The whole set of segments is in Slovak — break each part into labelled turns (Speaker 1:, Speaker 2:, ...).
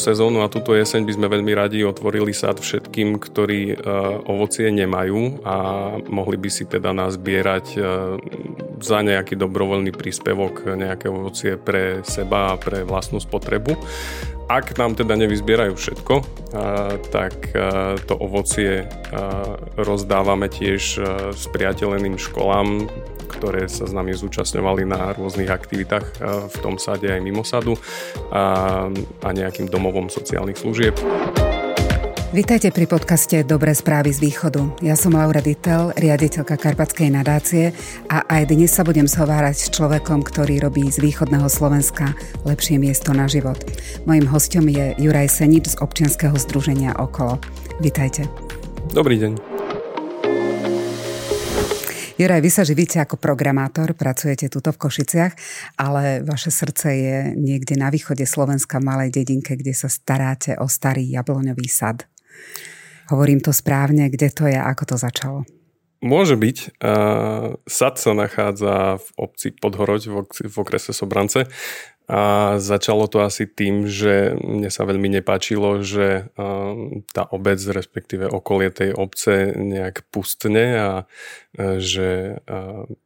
Speaker 1: sezónu a túto jeseň by sme veľmi radi otvorili sad všetkým, ktorí ovocie nemajú a mohli by si teda nás zbierať za nejaký dobrovoľný príspevok nejaké ovocie pre seba a pre vlastnú spotrebu. Ak nám teda nevyzbierajú všetko, tak to ovocie rozdávame tiež s priateľeným školám, ktoré sa s nami zúčastňovali na rôznych aktivitách v tom sade aj mimo sadu a, a nejakým domovom sociálnych služieb.
Speaker 2: Vítajte pri podcaste Dobré správy z východu. Ja som Laura Dittel, riaditeľka Karpatskej nadácie a aj dnes sa budem zhovárať s človekom, ktorý robí z východného Slovenska lepšie miesto na život. Mojím hostom je Juraj Senič z občianskeho združenia Okolo. Vítajte.
Speaker 1: Dobrý deň.
Speaker 2: Juraj, vy sa živíte ako programátor, pracujete tuto v Košiciach, ale vaše srdce je niekde na východe Slovenska, v malej dedinke, kde sa staráte o starý jabloňový sad. Hovorím to správne, kde to je, ako to začalo?
Speaker 1: Môže byť. Sad sa nachádza v obci Podhoroď v okrese Sobrance a začalo to asi tým, že mne sa veľmi nepáčilo, že tá obec, respektíve okolie tej obce nejak pustne a že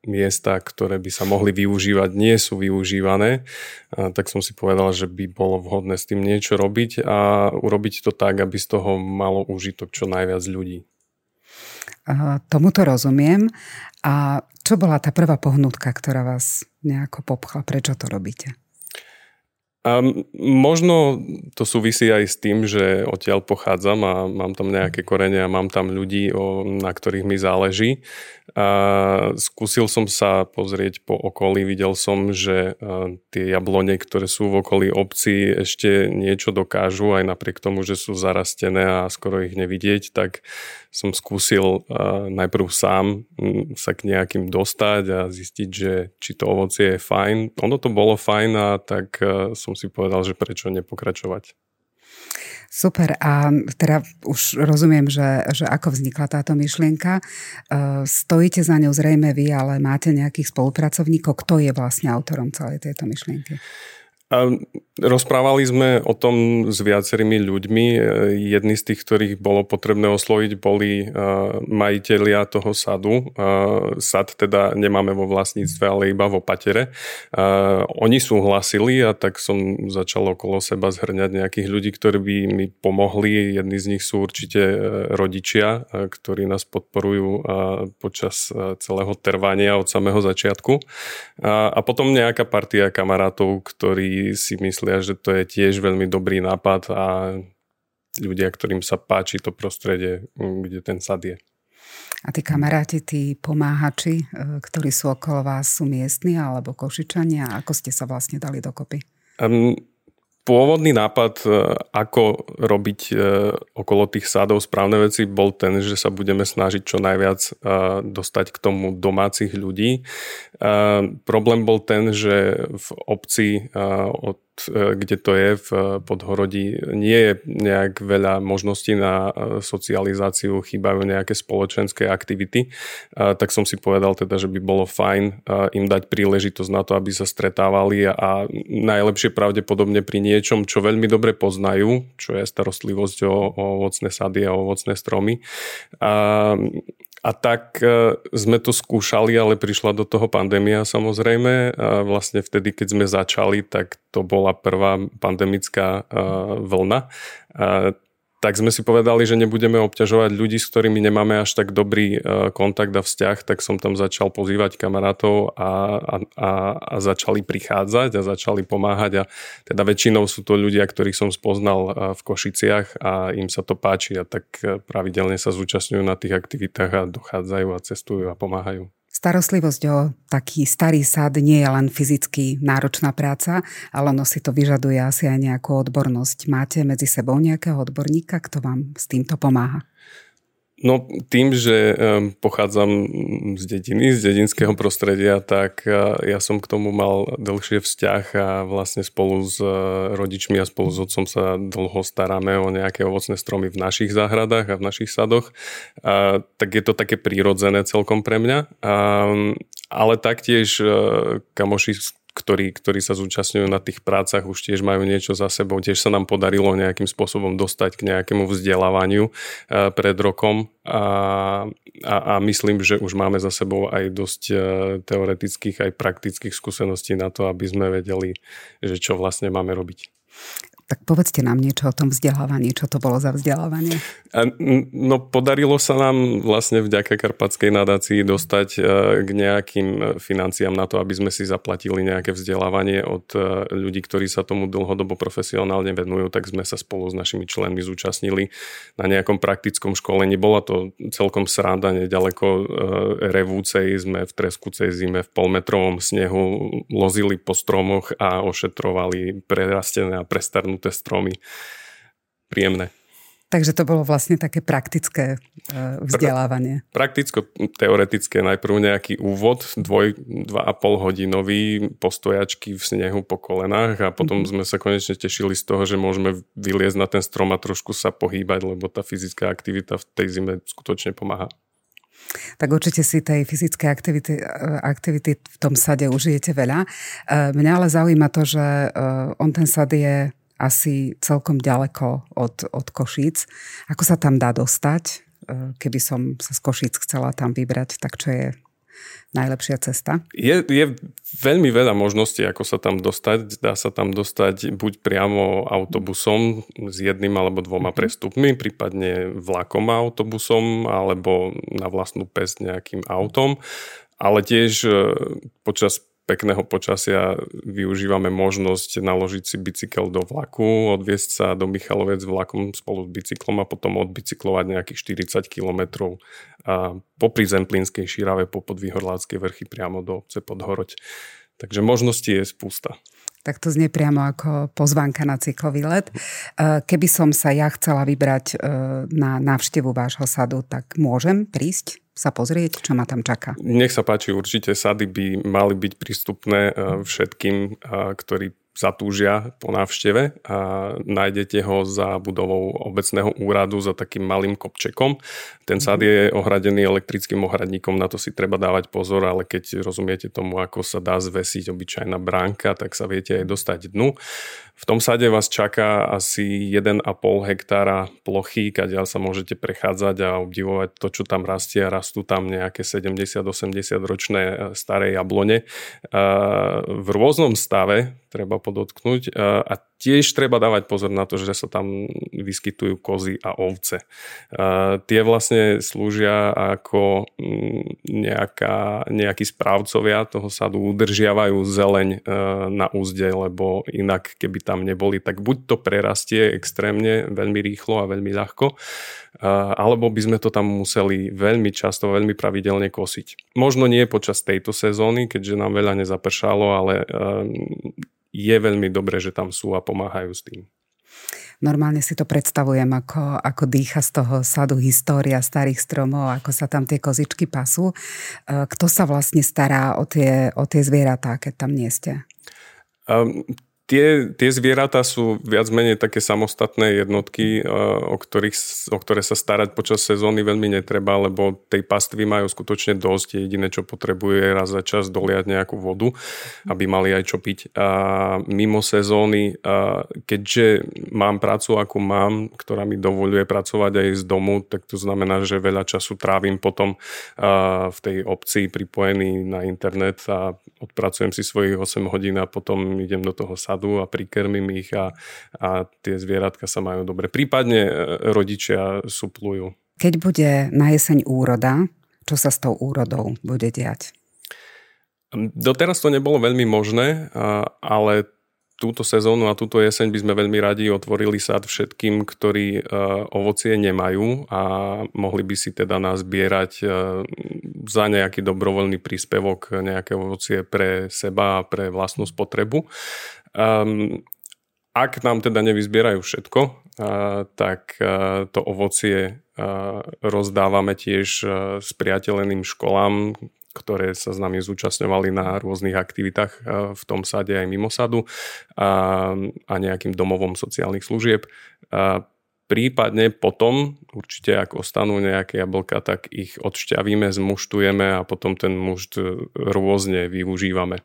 Speaker 1: miesta, ktoré by sa mohli využívať, nie sú využívané. Tak som si povedal, že by bolo vhodné s tým niečo robiť a urobiť to tak, aby z toho malo užitok čo najviac ľudí.
Speaker 2: Tomuto rozumiem. A čo bola tá prvá pohnutka, ktorá vás nejako popchla? Prečo to robíte?
Speaker 1: A možno to súvisí aj s tým, že odtiaľ pochádzam a mám tam nejaké korene a mám tam ľudí, na ktorých mi záleží. A skúsil som sa pozrieť po okolí, videl som, že tie jablone, ktoré sú v okolí obci, ešte niečo dokážu, aj napriek tomu, že sú zarastené a skoro ich nevidieť, tak som skúsil najprv sám sa k nejakým dostať a zistiť, že či to ovocie je fajn. Ono to bolo fajn a tak som si povedal, že prečo nepokračovať.
Speaker 2: Super. A teda už rozumiem, že, že ako vznikla táto myšlienka. Stojíte za ňou zrejme vy, ale máte nejakých spolupracovníkov. Kto je vlastne autorom celej tejto myšlienky?
Speaker 1: A rozprávali sme o tom s viacerými ľuďmi. Jedni z tých, ktorých bolo potrebné osloviť, boli majiteľia toho sadu. Sad teda nemáme vo vlastníctve, ale iba vo patere. Oni súhlasili a tak som začal okolo seba zhrňať nejakých ľudí, ktorí by mi pomohli. Jedni z nich sú určite e, rodičia, ktorí nás podporujú počas e, celého trvania od samého začiatku. A potom nejaká partia kamarátov, ktorí si myslia, že to je tiež veľmi dobrý nápad a ľudia, ktorým sa páči to prostredie, kde ten sad je.
Speaker 2: A tí kamaráti, tí pomáhači, e, ktorí sú okolo vás, sú miestni alebo košičania? Ako ste sa vlastne dali dokopy? Um,
Speaker 1: Pôvodný nápad, e, ako robiť e, okolo tých sádov správne veci, bol ten, že sa budeme snažiť čo najviac e, dostať k tomu domácich ľudí. Problém bol ten, že v obci od kde to je v Podhorodí, nie je nejak veľa možností na e, socializáciu, chýbajú nejaké spoločenské aktivity, tak som si povedal teda, že by bolo fajn e, im dať príležitosť na to, aby sa stretávali a najlepšie pravdepodobne pri niečom, čo veľmi dobre poznajú, čo je starostlivosť o ovocné sady a ovocné stromy. A a tak e, sme to skúšali, ale prišla do toho pandémia samozrejme. A vlastne vtedy, keď sme začali, tak to bola prvá pandemická e, vlna. A tak sme si povedali, že nebudeme obťažovať ľudí, s ktorými nemáme až tak dobrý e, kontakt a vzťah, tak som tam začal pozývať kamarátov a, a, a, začali prichádzať a začali pomáhať a teda väčšinou sú to ľudia, ktorých som spoznal e, v Košiciach a im sa to páči a tak e, pravidelne sa zúčastňujú na tých aktivitách a dochádzajú a cestujú a pomáhajú.
Speaker 2: Starostlivosť o taký starý sad nie je len fyzicky náročná práca, ale ono si to vyžaduje asi aj nejakú odbornosť. Máte medzi sebou nejakého odborníka, kto vám s týmto pomáha?
Speaker 1: No tým, že pochádzam z dediny, z dedinského prostredia, tak e, ja som k tomu mal dlhšie vzťah a vlastne spolu s e, rodičmi a spolu s otcom sa dlho staráme o nejaké ovocné stromy v našich záhradách a v našich sadoch. A, tak je to také prírodzené celkom pre mňa. A, ale taktiež e, kamoši, ktorí, ktorí sa zúčastňujú na tých prácach, už tiež majú niečo za sebou. Tiež sa nám podarilo nejakým spôsobom dostať k nejakému vzdelávaniu pred rokom a, a, a myslím, že už máme za sebou aj dosť teoretických, aj praktických skúseností na to, aby sme vedeli, že čo vlastne máme robiť.
Speaker 2: Tak povedzte nám niečo o tom vzdelávaní, čo to bolo za vzdelávanie.
Speaker 1: No podarilo sa nám vlastne vďaka Karpatskej nadácii dostať e, k nejakým e, financiám na to, aby sme si zaplatili nejaké vzdelávanie od e, ľudí, ktorí sa tomu dlhodobo profesionálne venujú, tak sme sa spolu s našimi členmi zúčastnili na nejakom praktickom školení. Bola to celkom sranda, nedaleko Revúcej, sme v treskúcej zime v polmetrovom snehu lozili po stromoch a ošetrovali prerastené a prestarnuté zvládnuté stromy. Príjemné.
Speaker 2: Takže to bolo vlastne také praktické e, vzdelávanie.
Speaker 1: Prakticko-teoretické najprv nejaký úvod, dvoj, dva a pol hodinový postojačky v snehu po kolenách a potom mm-hmm. sme sa konečne tešili z toho, že môžeme vyliezť na ten strom a trošku sa pohýbať, lebo tá fyzická aktivita v tej zime skutočne pomáha.
Speaker 2: Tak určite si tej fyzickej aktivity, e, aktivity v tom sade užijete veľa. E, mňa ale zaujíma to, že on ten sad je asi celkom ďaleko od, od Košíc. Ako sa tam dá dostať? E, keby som sa z Košíc chcela tam vybrať, tak čo je najlepšia cesta?
Speaker 1: Je, je veľmi veľa možností, ako sa tam dostať. Dá sa tam dostať buď priamo autobusom s jedným alebo dvoma mhm. prestupmi, prípadne vlakom a autobusom, alebo na vlastnú pest nejakým autom. Ale tiež e, počas pekného počasia využívame možnosť naložiť si bicykel do vlaku, odviesť sa do Michalovec vlakom spolu s bicyklom a potom odbicyklovať nejakých 40 km po Zemplínskej šírave po podvýhorláckej vrchy priamo do obce Podhoroď. Takže možností je spústa.
Speaker 2: Tak to znie priamo ako pozvánka na cyklový let. E, keby som sa ja chcela vybrať e, na návštevu vášho sadu, tak môžem prísť? sa pozrieť, čo ma tam čaká?
Speaker 1: Nech sa páči, určite sady by mali byť prístupné eh, všetkým, eh, ktorí zatúžia po návšteve a nájdete ho za budovou obecného úradu za takým malým kopčekom. Ten sad mhm. je ohradený elektrickým ohradníkom, na to si treba dávať pozor, ale keď rozumiete tomu, ako sa dá zvesiť obyčajná bránka, tak sa viete aj dostať dnu. V tom sade vás čaká asi 1,5 hektára plochy, kde sa môžete prechádzať a obdivovať to, čo tam rastie. Rastú tam nejaké 70-80 ročné e, staré jablone v rôznom stave, treba podotknúť. E, a tiež treba dávať pozor na to, že sa tam vyskytujú kozy a ovce. Tie vlastne slúžia ako mm, nejaká, nejakí správcovia toho sadu, udržiavajú zeleň na úzde, lebo inak keby tam neboli, tak buď to prerastie extrémne veľmi rýchlo a veľmi ľahko, alebo by sme to tam museli veľmi často, veľmi pravidelne kosiť. Možno nie počas tejto sezóny, keďže nám veľa nezapršalo, ale je veľmi dobré, že tam sú a pomáhajú s tým.
Speaker 2: Normálne si to predstavujem, ako, ako dýcha z toho sadu história starých stromov, ako sa tam tie kozičky pasú. Kto sa vlastne stará o tie, o tie zvieratá, keď tam nie ste?
Speaker 1: Um, Tie, tie zvieratá sú viac menej také samostatné jednotky, eh, o, ktorých, o ktoré sa starať počas sezóny veľmi netreba, lebo tej pastvy majú skutočne dosť. Jediné, čo potrebuje raz za čas doliať nejakú vodu, aby mali aj čo piť. A mimo sezóny, a keďže mám prácu, ako mám, ktorá mi dovoluje pracovať aj z domu, tak to znamená, že veľa času trávim potom v tej obci pripojený na internet a odpracujem si svojich 8 hodín a potom idem do toho sa sadu a prikrmím ich a, a tie zvieratka sa majú dobre. Prípadne e, rodičia suplujú.
Speaker 2: Keď bude na jeseň úroda, čo sa s tou úrodou bude diať?
Speaker 1: Doteraz to nebolo veľmi možné, ale túto sezónu a túto jeseň by sme veľmi radi otvorili sad všetkým, ktorí e, ovocie nemajú a mohli by si teda nás zbierať e, za nejaký dobrovoľný príspevok nejaké ovocie pre seba a pre vlastnú spotrebu. Um, ak nám teda nevyzbierajú všetko, uh, tak uh, to ovocie uh, rozdávame tiež uh, s priateľeným školám, ktoré sa s nami zúčastňovali na rôznych aktivitách v tom sade aj mimo sadu a, a nejakým domovom sociálnych služieb. Uh, prípadne potom, určite ak ostanú nejaké jablka, tak ich odšťavíme, zmuštujeme a potom ten mušt rôzne využívame.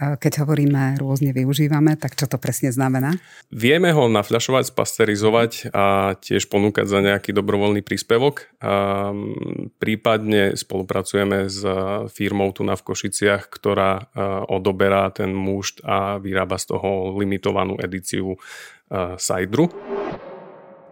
Speaker 2: Keď hovoríme rôzne využívame, tak čo to presne znamená?
Speaker 1: Vieme ho nafľašovať, spasterizovať a tiež ponúkať za nejaký dobrovoľný príspevok. A prípadne spolupracujeme s firmou tu na v Košiciach, ktorá odoberá ten mušt a vyrába z toho limitovanú edíciu sajdru.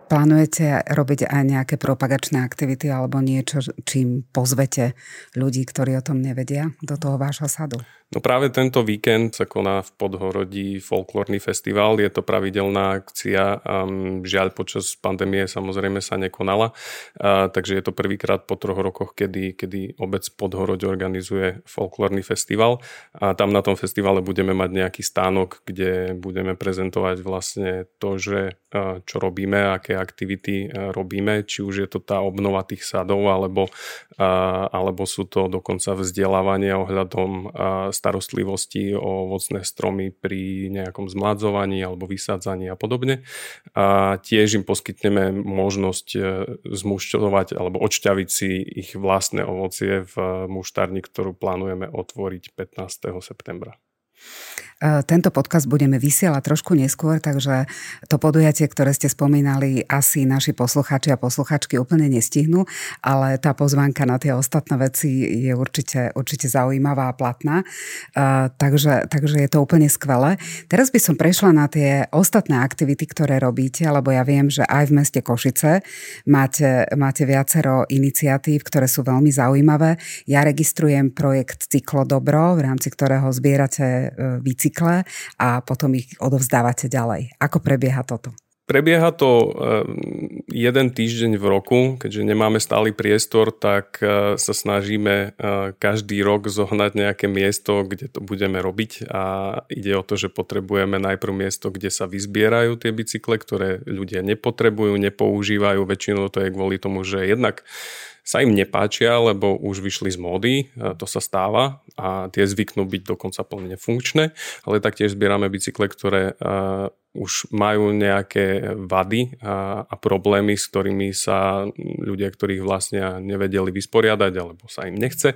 Speaker 2: Plánujete robiť aj nejaké propagačné aktivity alebo niečo, čím pozvete ľudí, ktorí o tom nevedia, do toho vášho sadu?
Speaker 1: No práve tento víkend sa koná v Podhorodí folklórny festival. Je to pravidelná akcia. Žiaľ, počas pandémie samozrejme sa nekonala. Takže je to prvýkrát po troch rokoch, kedy, kedy obec Podhoroď organizuje folklórny festival. A tam na tom festivale budeme mať nejaký stánok, kde budeme prezentovať vlastne to, že čo robíme, aké aktivity robíme, či už je to tá obnova tých sadov, alebo, alebo sú to dokonca vzdelávania ohľadom starostlivosti o ovocné stromy pri nejakom zmladzovaní alebo vysádzaní a podobne. A tiež im poskytneme možnosť e, zmušťovať alebo odšťaviť si ich vlastné ovocie v muštárni, ktorú plánujeme otvoriť 15. septembra.
Speaker 2: E, tento podcast budeme vysielať trošku neskôr, takže to podujatie, ktoré ste spomínali, asi naši posluchači a posluchačky úplne nestihnú, ale tá pozvánka na tie ostatné veci je určite, určite zaujímavá a platná. E, takže, takže je to úplne skvelé. Teraz by som prešla na tie ostatné aktivity, ktoré robíte, lebo ja viem, že aj v meste Košice máte, máte viacero iniciatív, ktoré sú veľmi zaujímavé. Ja registrujem projekt Cyklodobro, v rámci ktorého zbierate e, bicykle a potom ich odovzdávate ďalej. Ako prebieha toto?
Speaker 1: Prebieha to ehm, jeden týždeň v roku, keďže nemáme stály priestor, tak e, sa snažíme e, každý rok zohnať nejaké miesto, kde to budeme robiť a ide o to, že potrebujeme najprv miesto, kde sa vyzbierajú tie bicykle, ktoré ľudia nepotrebujú, nepoužívajú. Väčšinou to je kvôli tomu, že jednak sa im nepáčia, lebo už vyšli z módy, to sa stáva a tie zvyknú byť dokonca plne funkčné, ale taktiež zbierame bicykle, ktoré už majú nejaké vady a, problémy, s ktorými sa ľudia, ktorých vlastne nevedeli vysporiadať alebo sa im nechce.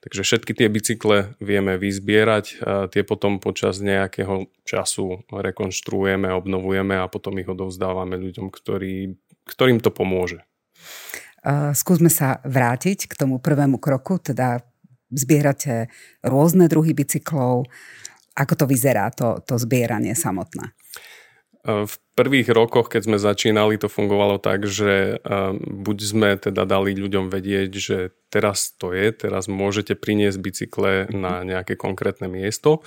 Speaker 1: Takže všetky tie bicykle vieme vyzbierať, tie potom počas nejakého času rekonštruujeme, obnovujeme a potom ich odovzdávame ľuďom, ktorý, ktorým to pomôže.
Speaker 2: Skúsme sa vrátiť k tomu prvému kroku, teda zbierate rôzne druhy bicyklov. Ako to vyzerá, to, to zbieranie samotné?
Speaker 1: V prvých rokoch, keď sme začínali, to fungovalo tak, že buď sme teda dali ľuďom vedieť, že teraz to je, teraz môžete priniesť bicykle na nejaké konkrétne miesto,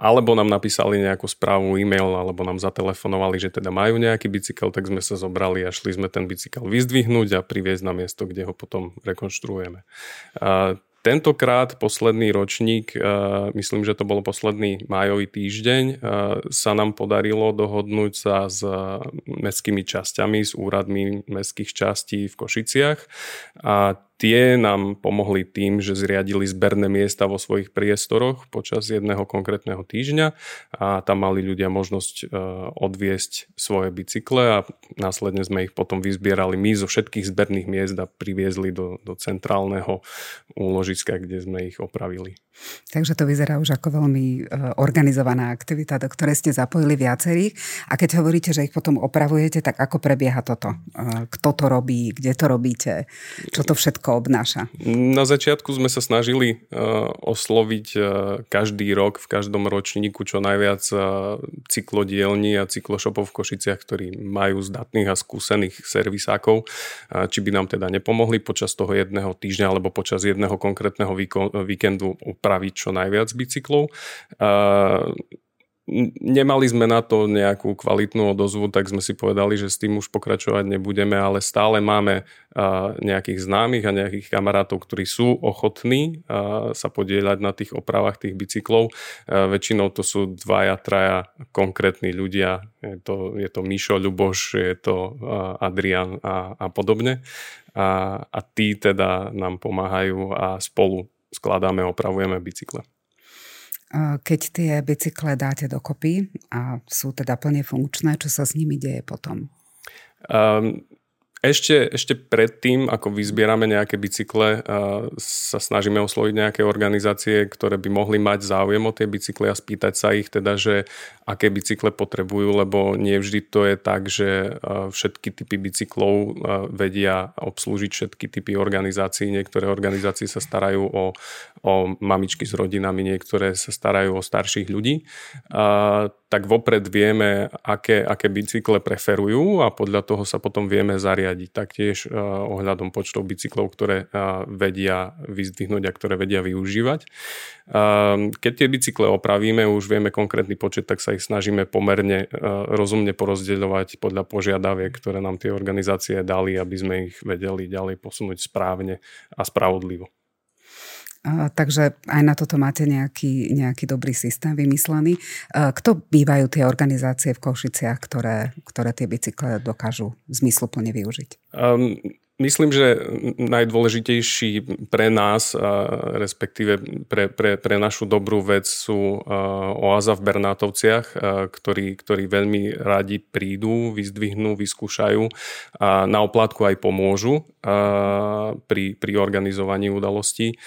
Speaker 1: alebo nám napísali nejakú správu, e-mail, alebo nám zatelefonovali, že teda majú nejaký bicykel, tak sme sa zobrali a šli sme ten bicykel vyzdvihnúť a priviesť na miesto, kde ho potom rekonštruujeme. Tentokrát posledný ročník, eh, myslím, že to bol posledný májový týždeň, eh, sa nám podarilo dohodnúť sa s mestskými časťami, s úradmi mestských častí v Košiciach. A Tie nám pomohli tým, že zriadili zberné miesta vo svojich priestoroch počas jedného konkrétneho týždňa a tam mali ľudia možnosť e, odviesť svoje bicykle a následne sme ich potom vyzbierali my zo všetkých zberných miest a priviezli do, do centrálneho úložiska, kde sme ich opravili.
Speaker 2: Takže to vyzerá už ako veľmi e, organizovaná aktivita, do ktorej ste zapojili viacerých. A keď hovoríte, že ich potom opravujete, tak ako prebieha toto? E, kto to robí? Kde to robíte? Čo to všetko všetko obnáša?
Speaker 1: Na začiatku sme sa snažili uh, osloviť uh, každý rok v každom ročníku čo najviac uh, cyklodielní a cyklošopov v Košiciach, ktorí majú zdatných a skúsených servisákov, či by nám teda nepomohli počas toho jedného týždňa alebo počas jedného konkrétneho víkendu upraviť čo najviac bicyklov. Nemali sme na to nejakú kvalitnú odozvu, tak sme si povedali, že s tým už pokračovať nebudeme, ale stále máme nejakých známych a nejakých kamarátov, ktorí sú ochotní sa podieľať na tých opravách tých bicyklov. Väčšinou to sú dvaja, traja konkrétni ľudia. Je to, je to Mišo Ľuboš, je to Adrian a, a podobne. A, a tí teda nám pomáhajú a spolu skladáme, opravujeme bicykle.
Speaker 2: Keď tie bicykle dáte dokopy a sú teda plne funkčné, čo sa s nimi deje potom?
Speaker 1: Um, ešte, ešte predtým, ako vyzbierame nejaké bicykle, sa snažíme osloviť nejaké organizácie, ktoré by mohli mať záujem o tie bicykle a spýtať sa ich teda, že aké bicykle potrebujú, lebo nie vždy to je tak, že všetky typy bicyklov vedia obslúžiť všetky typy organizácií. Niektoré organizácie sa starajú o, o mamičky s rodinami, niektoré sa starajú o starších ľudí. Tak vopred vieme, aké, aké bicykle preferujú a podľa toho sa potom vieme zariadiť taktiež eh, ohľadom počtov bicyklov, ktoré eh, vedia vyzdvihnúť a ktoré vedia využívať. Ehm, keď tie bicykle opravíme, už vieme konkrétny počet, tak sa ich snažíme pomerne eh, rozumne porozdeľovať podľa požiadaviek, ktoré nám tie organizácie dali, aby sme ich vedeli ďalej posunúť správne a spravodlivo
Speaker 2: takže aj na toto máte nejaký, nejaký dobrý systém vymyslený. Kto bývajú tie organizácie v Košiciach, ktoré, ktoré tie bicykle dokážu zmysluplne využiť? Um,
Speaker 1: Myslím, že najdôležitejší pre nás, respektíve pre, pre, pre našu dobrú vec sú oáza v Bernátovciach, ktorí, ktorí veľmi radi prídu, vyzdvihnú, vyskúšajú a na oplátku aj pomôžu pri, pri organizovaní udalostí.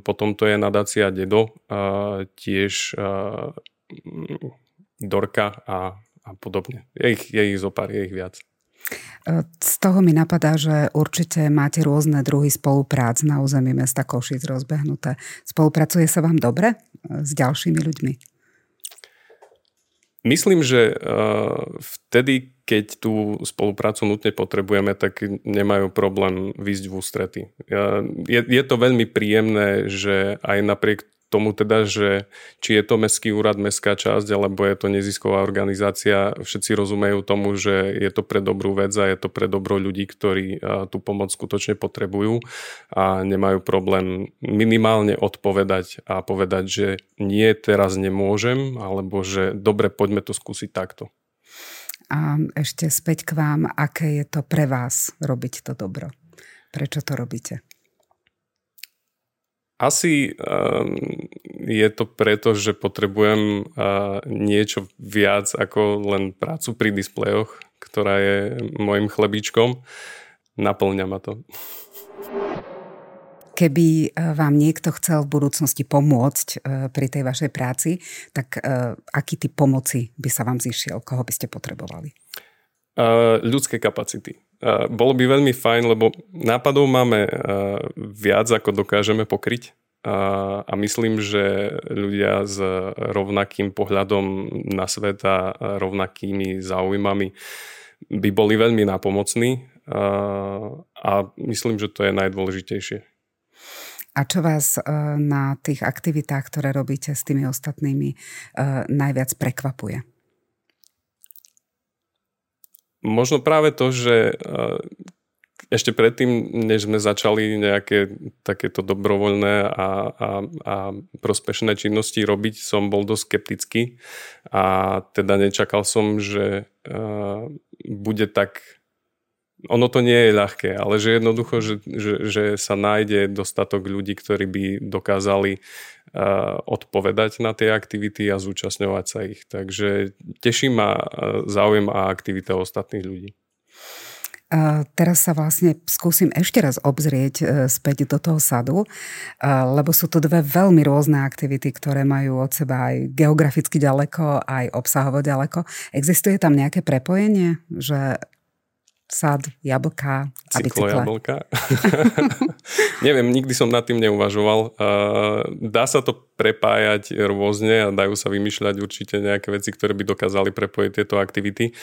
Speaker 1: Potom to je nadácia Dedo, tiež Dorka a, a podobne. Je ich, je ich zopár, je ich viac.
Speaker 2: Z toho mi napadá, že určite máte rôzne druhy spoluprác na území mesta Košic rozbehnuté. Spolupracuje sa vám dobre e, s ďalšími ľuďmi?
Speaker 1: Myslím, že e, vtedy, keď tú spoluprácu nutne potrebujeme, tak nemajú problém výjsť v ústrety. Je, je to veľmi príjemné, že aj napriek tomu teda, že či je to mestský úrad, mestská časť, alebo je to nezisková organizácia, všetci rozumejú tomu, že je to pre dobrú vec a je to pre dobro ľudí, ktorí tú pomoc skutočne potrebujú a nemajú problém minimálne odpovedať a povedať, že nie, teraz nemôžem, alebo že dobre, poďme to skúsiť takto.
Speaker 2: A ešte späť k vám, aké je to pre vás robiť to dobro? Prečo to robíte?
Speaker 1: Asi um, je to preto, že potrebujem uh, niečo viac ako len prácu pri displejoch, ktorá je môjim chlebičkom. Naplňa ma to.
Speaker 2: Keby uh, vám niekto chcel v budúcnosti pomôcť uh, pri tej vašej práci, tak uh, aký typ pomoci by sa vám zišiel? Koho by ste potrebovali?
Speaker 1: Ľudské kapacity bolo by veľmi fajn, lebo nápadov máme viac, ako dokážeme pokryť. A, myslím, že ľudia s rovnakým pohľadom na svet a rovnakými záujmami by boli veľmi nápomocní a, myslím, že to je najdôležitejšie.
Speaker 2: A čo vás na tých aktivitách, ktoré robíte s tými ostatnými, najviac prekvapuje?
Speaker 1: Možno práve to, že eh, ešte predtým, než sme začali nejaké takéto dobrovoľné a, a, a prospešné činnosti robiť, som bol dosť skeptický. A teda nečakal som, že uh, bude tak ono to nie je ľahké, ale že jednoducho, že, že, že sa nájde dostatok ľudí, ktorí by dokázali odpovedať na tie aktivity a zúčastňovať sa ich. Takže teší ma záujem a aktivita ostatných ľudí.
Speaker 2: Teraz sa vlastne skúsim ešte raz obzrieť e, späť do toho sadu, e, lebo sú to dve veľmi rôzne aktivity, ktoré majú od seba aj geograficky ďaleko, aj obsahovo ďaleko. Existuje tam nejaké prepojenie, že sad, jablka a bicykle.
Speaker 1: jablka. Neviem, nikdy som nad tým neuvažoval. Dá sa to prepájať rôzne a dajú sa vymýšľať určite nejaké veci, ktoré by dokázali prepojiť tieto aktivity.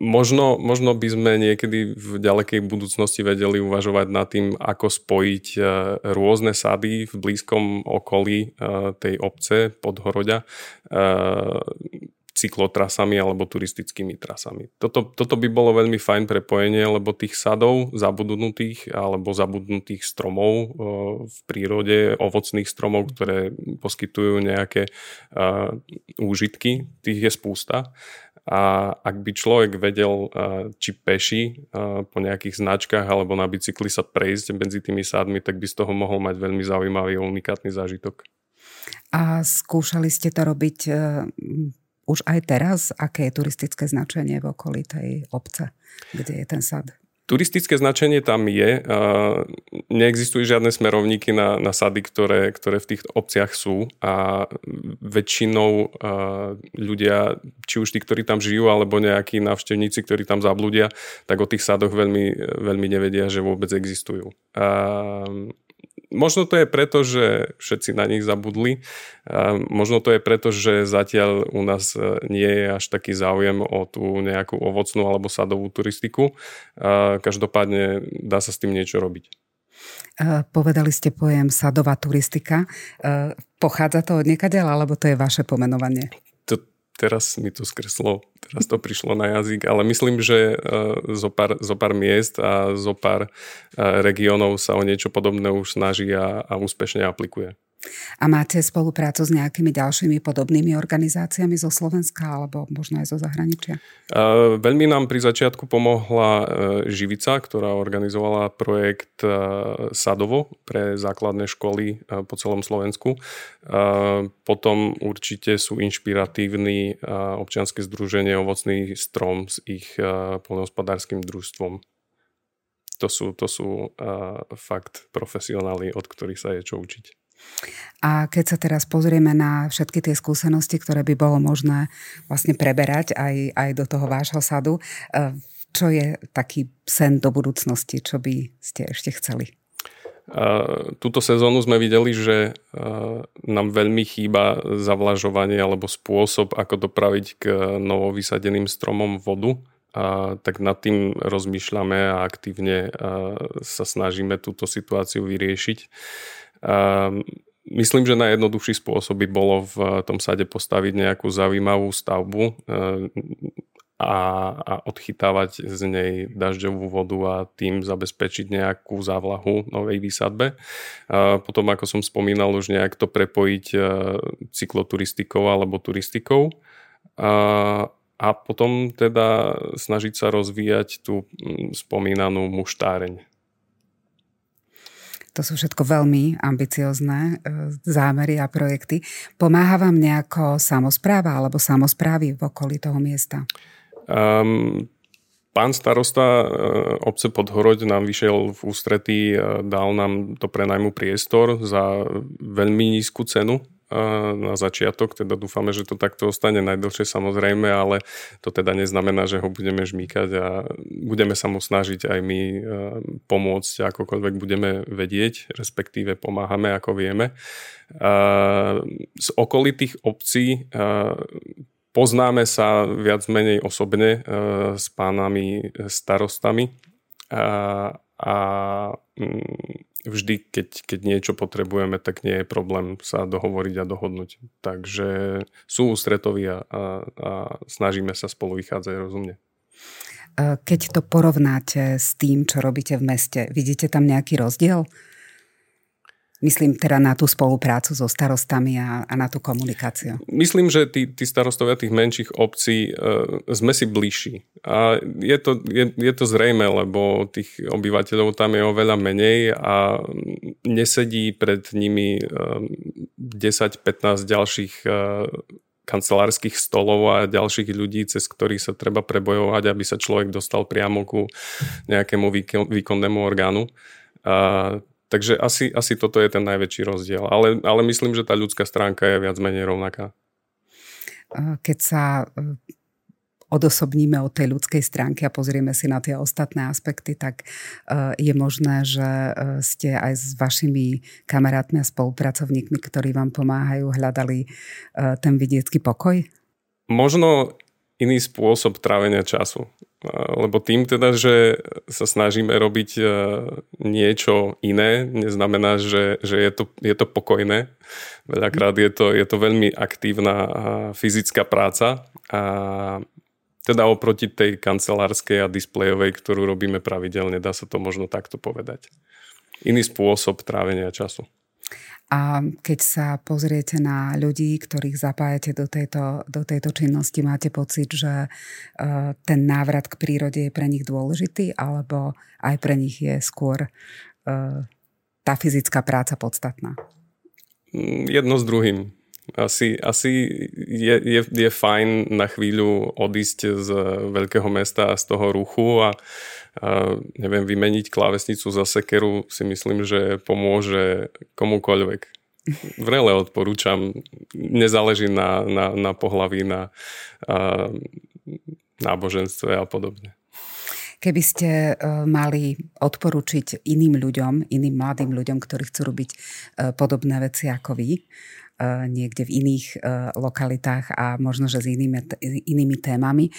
Speaker 1: Možno, možno by sme niekedy v ďalekej budúcnosti vedeli uvažovať nad tým, ako spojiť rôzne sady v blízkom okolí tej obce Podhoroďa cyklotrasami alebo turistickými trasami. Toto, toto by bolo veľmi fajn prepojenie, lebo tých sadov zabudnutých alebo zabudnutých stromov e, v prírode, ovocných stromov, ktoré poskytujú nejaké uh, úžitky, tých je spústa. A ak by človek vedel, uh, či peši po nejakých značkách alebo na bicykli sa prejsť medzi tými sadmi, tak by z toho mohol mať veľmi zaujímavý a unikátny zážitok.
Speaker 2: A skúšali ste to robiť už aj teraz, aké je turistické značenie v okolí tej obce, kde je ten sad?
Speaker 1: Turistické značenie tam je. Neexistujú žiadne smerovníky na, na sady, ktoré, ktoré v tých obciach sú a väčšinou ľudia, či už tí, ktorí tam žijú, alebo nejakí návštevníci, ktorí tam zablúdia, tak o tých sadoch veľmi, veľmi nevedia, že vôbec existujú. Možno to je preto, že všetci na nich zabudli. Možno to je preto, že zatiaľ u nás e, nie je až taký záujem o tú nejakú ovocnú alebo sadovú turistiku. Každopádne dá sa s tým niečo robiť.
Speaker 2: Povedali ste pojem sadová turistika. E, pochádza to od niekadeľa, alebo to je vaše pomenovanie?
Speaker 1: Teraz mi to skreslo, teraz to prišlo na jazyk, ale myslím, že e, zo pár, zo pár miest a zo pár e, regiónov sa o niečo podobné už snaží a, a úspešne aplikuje.
Speaker 2: A máte spoluprácu s nejakými ďalšími podobnými organizáciami zo Slovenska alebo možno aj zo zahraničia?
Speaker 1: Uh, veľmi nám pri začiatku pomohla uh, Živica, ktorá organizovala projekt uh, Sadovo pre základné školy po celom Slovensku. Potom určite sú inšpiratívni občianske združenie Ovocný strom s ich poľnohospodárským družstvom. To sú, to sú fakt profesionáli, od ktorých sa je čo učiť.
Speaker 2: A keď sa teraz pozrieme na všetky tie skúsenosti, ktoré by bolo možné vlastne preberať aj, aj do toho vášho sadu, e, čo je taký sen do budúcnosti, čo by ste ešte chceli?
Speaker 1: Túto sezónu sme videli, že nám veľmi chýba zavlažovanie alebo spôsob, ako dopraviť k novovysadeným stromom vodu. A tak nad tým rozmýšľame a aktívne sa snažíme túto situáciu vyriešiť. Myslím, že najjednoduchší spôsob by bolo v tom sade postaviť nejakú zaujímavú stavbu e, a, a odchytávať z nej dažďovú vodu a tým zabezpečiť nejakú závlahu novej výsadbe. Potom, ako som spomínal, už nejak to prepojiť e, cykloturistikou alebo turistikou. A, potom teda snažiť sa rozvíjať tú spomínanú muštáreň.
Speaker 2: To sú všetko veľmi ambiciozne e, zámery a projekty. Pomáha vám nejako samozpráva alebo samozprávy v okolí toho miesta? Um,
Speaker 1: pán starosta e, obce Podhoroď nám vyšiel v ústretí, e, dal nám do prenajmu priestor za veľmi nízku cenu na začiatok, teda dúfame, že to takto ostane najdlhšie samozrejme, ale to teda neznamená, že ho budeme žmýkať a budeme sa mu snažiť aj my pomôcť, akokoľvek budeme vedieť, respektíve pomáhame, ako vieme. Z okolitých obcí poznáme sa viac menej osobne s pánami starostami a, a mm, vždy, keď, keď niečo potrebujeme, tak nie je problém sa dohovoriť a dohodnúť. Takže sú ústretoví a, a, a snažíme sa spolu vychádzať rozumne.
Speaker 2: Keď to porovnáte s tým, čo robíte v meste, vidíte tam nejaký rozdiel? Myslím teda na tú spoluprácu so starostami a, a na tú komunikáciu.
Speaker 1: Myslím, že tí, tí starostovia tých menších obcí e, sme si bližší. A je to, je, je to zrejme, lebo tých obyvateľov tam je oveľa menej a nesedí pred nimi e, 10-15 ďalších e, kancelárskych stolov a ďalších ľudí, cez ktorých sa treba prebojovať, aby sa človek dostal priamo ku nejakému výkonnému orgánu. A Takže asi, asi toto je ten najväčší rozdiel. Ale, ale myslím, že tá ľudská stránka je viac menej rovnaká.
Speaker 2: Keď sa e, odosobníme od tej ľudskej stránky a pozrieme si na tie ostatné aspekty, tak e, je možné, že e, ste aj s vašimi kamarátmi a spolupracovníkmi, ktorí vám pomáhajú, hľadali ten vidiecký pokoj?
Speaker 1: Možno iný spôsob trávenia času. Lebo tým teda, že sa snažíme robiť e, niečo iné, neznamená, že, že je, to, je to pokojné. Veľakrát je to, je to veľmi aktívna fyzická práca a teda oproti tej kancelárskej a displejovej, ktorú robíme pravidelne, dá sa to možno takto povedať. Iný spôsob trávenia času.
Speaker 2: A keď sa pozriete na ľudí, ktorých zapájate do tejto, do tejto činnosti, máte pocit, že uh, ten návrat k prírode je pre nich dôležitý, alebo aj pre nich je skôr uh, tá fyzická práca podstatná?
Speaker 1: Mm, jedno s druhým. Asi, asi je, je, je fajn na chvíľu odísť z veľkého mesta a z toho ruchu a, a neviem, vymeniť klávesnicu za sekeru si myslím, že pomôže komukoľvek. Vrele odporúčam, nezáleží na, na, na pohlaví, na a, náboženstve a podobne.
Speaker 2: Keby ste uh, mali odporučiť iným ľuďom, iným mladým ľuďom, ktorí chcú robiť uh, podobné veci ako vy, niekde v iných lokalitách a možno, že s inými, inými témami,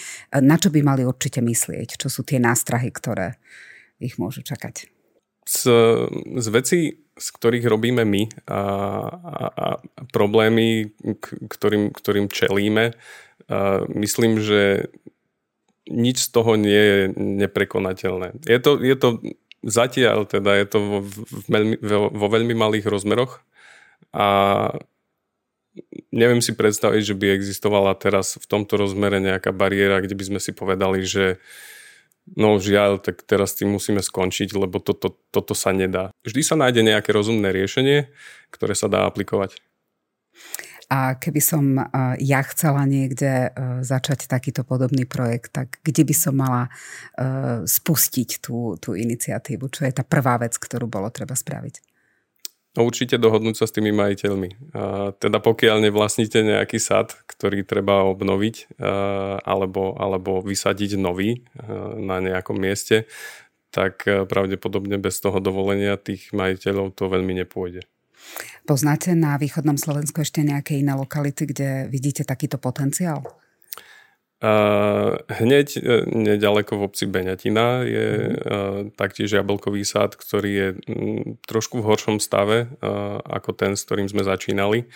Speaker 2: na čo by mali určite myslieť? Čo sú tie nástrahy, ktoré ich môžu čakať?
Speaker 1: Z, z vecí, z ktorých robíme my a, a, a problémy, ktorým, ktorým čelíme, a myslím, že nič z toho nie je neprekonateľné. Je to, je to zatiaľ teda, je to vo, vo, vo veľmi malých rozmeroch a neviem si predstaviť, že by existovala teraz v tomto rozmere nejaká bariéra, kde by sme si povedali, že no žiaľ, tak teraz tým musíme skončiť, lebo toto, toto sa nedá. Vždy sa nájde nejaké rozumné riešenie, ktoré sa dá aplikovať.
Speaker 2: A keby som ja chcela niekde e, začať takýto podobný projekt, tak kde by som mala e, spustiť tú, tú iniciatívu? Čo je tá prvá vec, ktorú bolo treba spraviť?
Speaker 1: No určite dohodnúť sa s tými majiteľmi. Teda pokiaľ nevlastníte nejaký sad, ktorý treba obnoviť alebo, alebo vysadiť nový na nejakom mieste, tak pravdepodobne bez toho dovolenia tých majiteľov to veľmi nepôjde.
Speaker 2: Poznáte na východnom Slovensku ešte nejaké iné lokality, kde vidíte takýto potenciál?
Speaker 1: Uh, hneď uh, nedaleko v obci Beňatina je uh, taktiež jablkový sád, ktorý je um, trošku v horšom stave uh, ako ten, s ktorým sme začínali.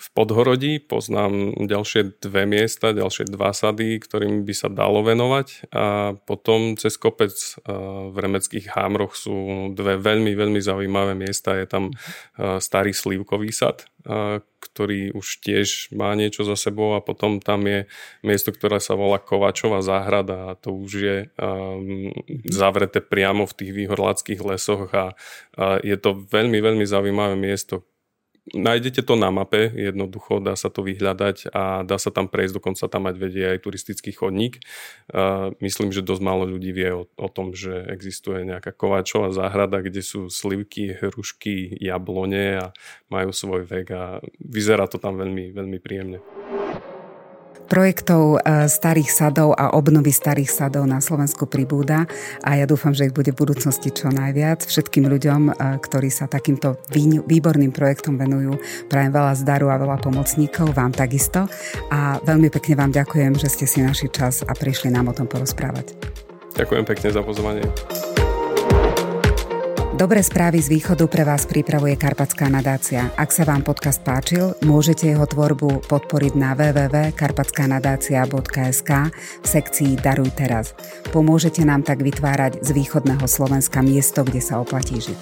Speaker 1: V Podhorodí poznám ďalšie dve miesta, ďalšie dva sady, ktorým by sa dalo venovať. A potom cez kopec v Remeckých hámroch sú dve veľmi, veľmi zaujímavé miesta. Je tam starý slívkový sad, ktorý už tiež má niečo za sebou. A potom tam je miesto, ktoré sa volá Kovačová záhrada. A to už je zavreté priamo v tých výhorlackých lesoch. A je to veľmi, veľmi zaujímavé miesto, Nájdete to na mape, jednoducho dá sa to vyhľadať a dá sa tam prejsť, dokonca tam mať vedie aj turistický chodník. myslím, že dosť málo ľudí vie o, o tom, že existuje nejaká kováčová záhrada, kde sú slivky, hrušky, jablone a majú svoj vek a vyzerá to tam veľmi, veľmi príjemne.
Speaker 2: Projektov e, starých sadov a obnovy starých sadov na Slovensku pribúda a ja dúfam, že ich bude v budúcnosti čo najviac. Všetkým ľuďom, e, ktorí sa takýmto výborným projektom venujú, prajem veľa zdaru a veľa pomocníkov, vám takisto. A veľmi pekne vám ďakujem, že ste si našli čas a prišli nám o tom porozprávať.
Speaker 1: Ďakujem pekne za pozvanie.
Speaker 2: Dobré správy z východu pre vás pripravuje Karpatská nadácia. Ak sa vám podcast páčil, môžete jeho tvorbu podporiť na www.karpatskanadácia.sk v sekcii Daruj teraz. Pomôžete nám tak vytvárať z východného Slovenska miesto, kde sa oplatí žiť.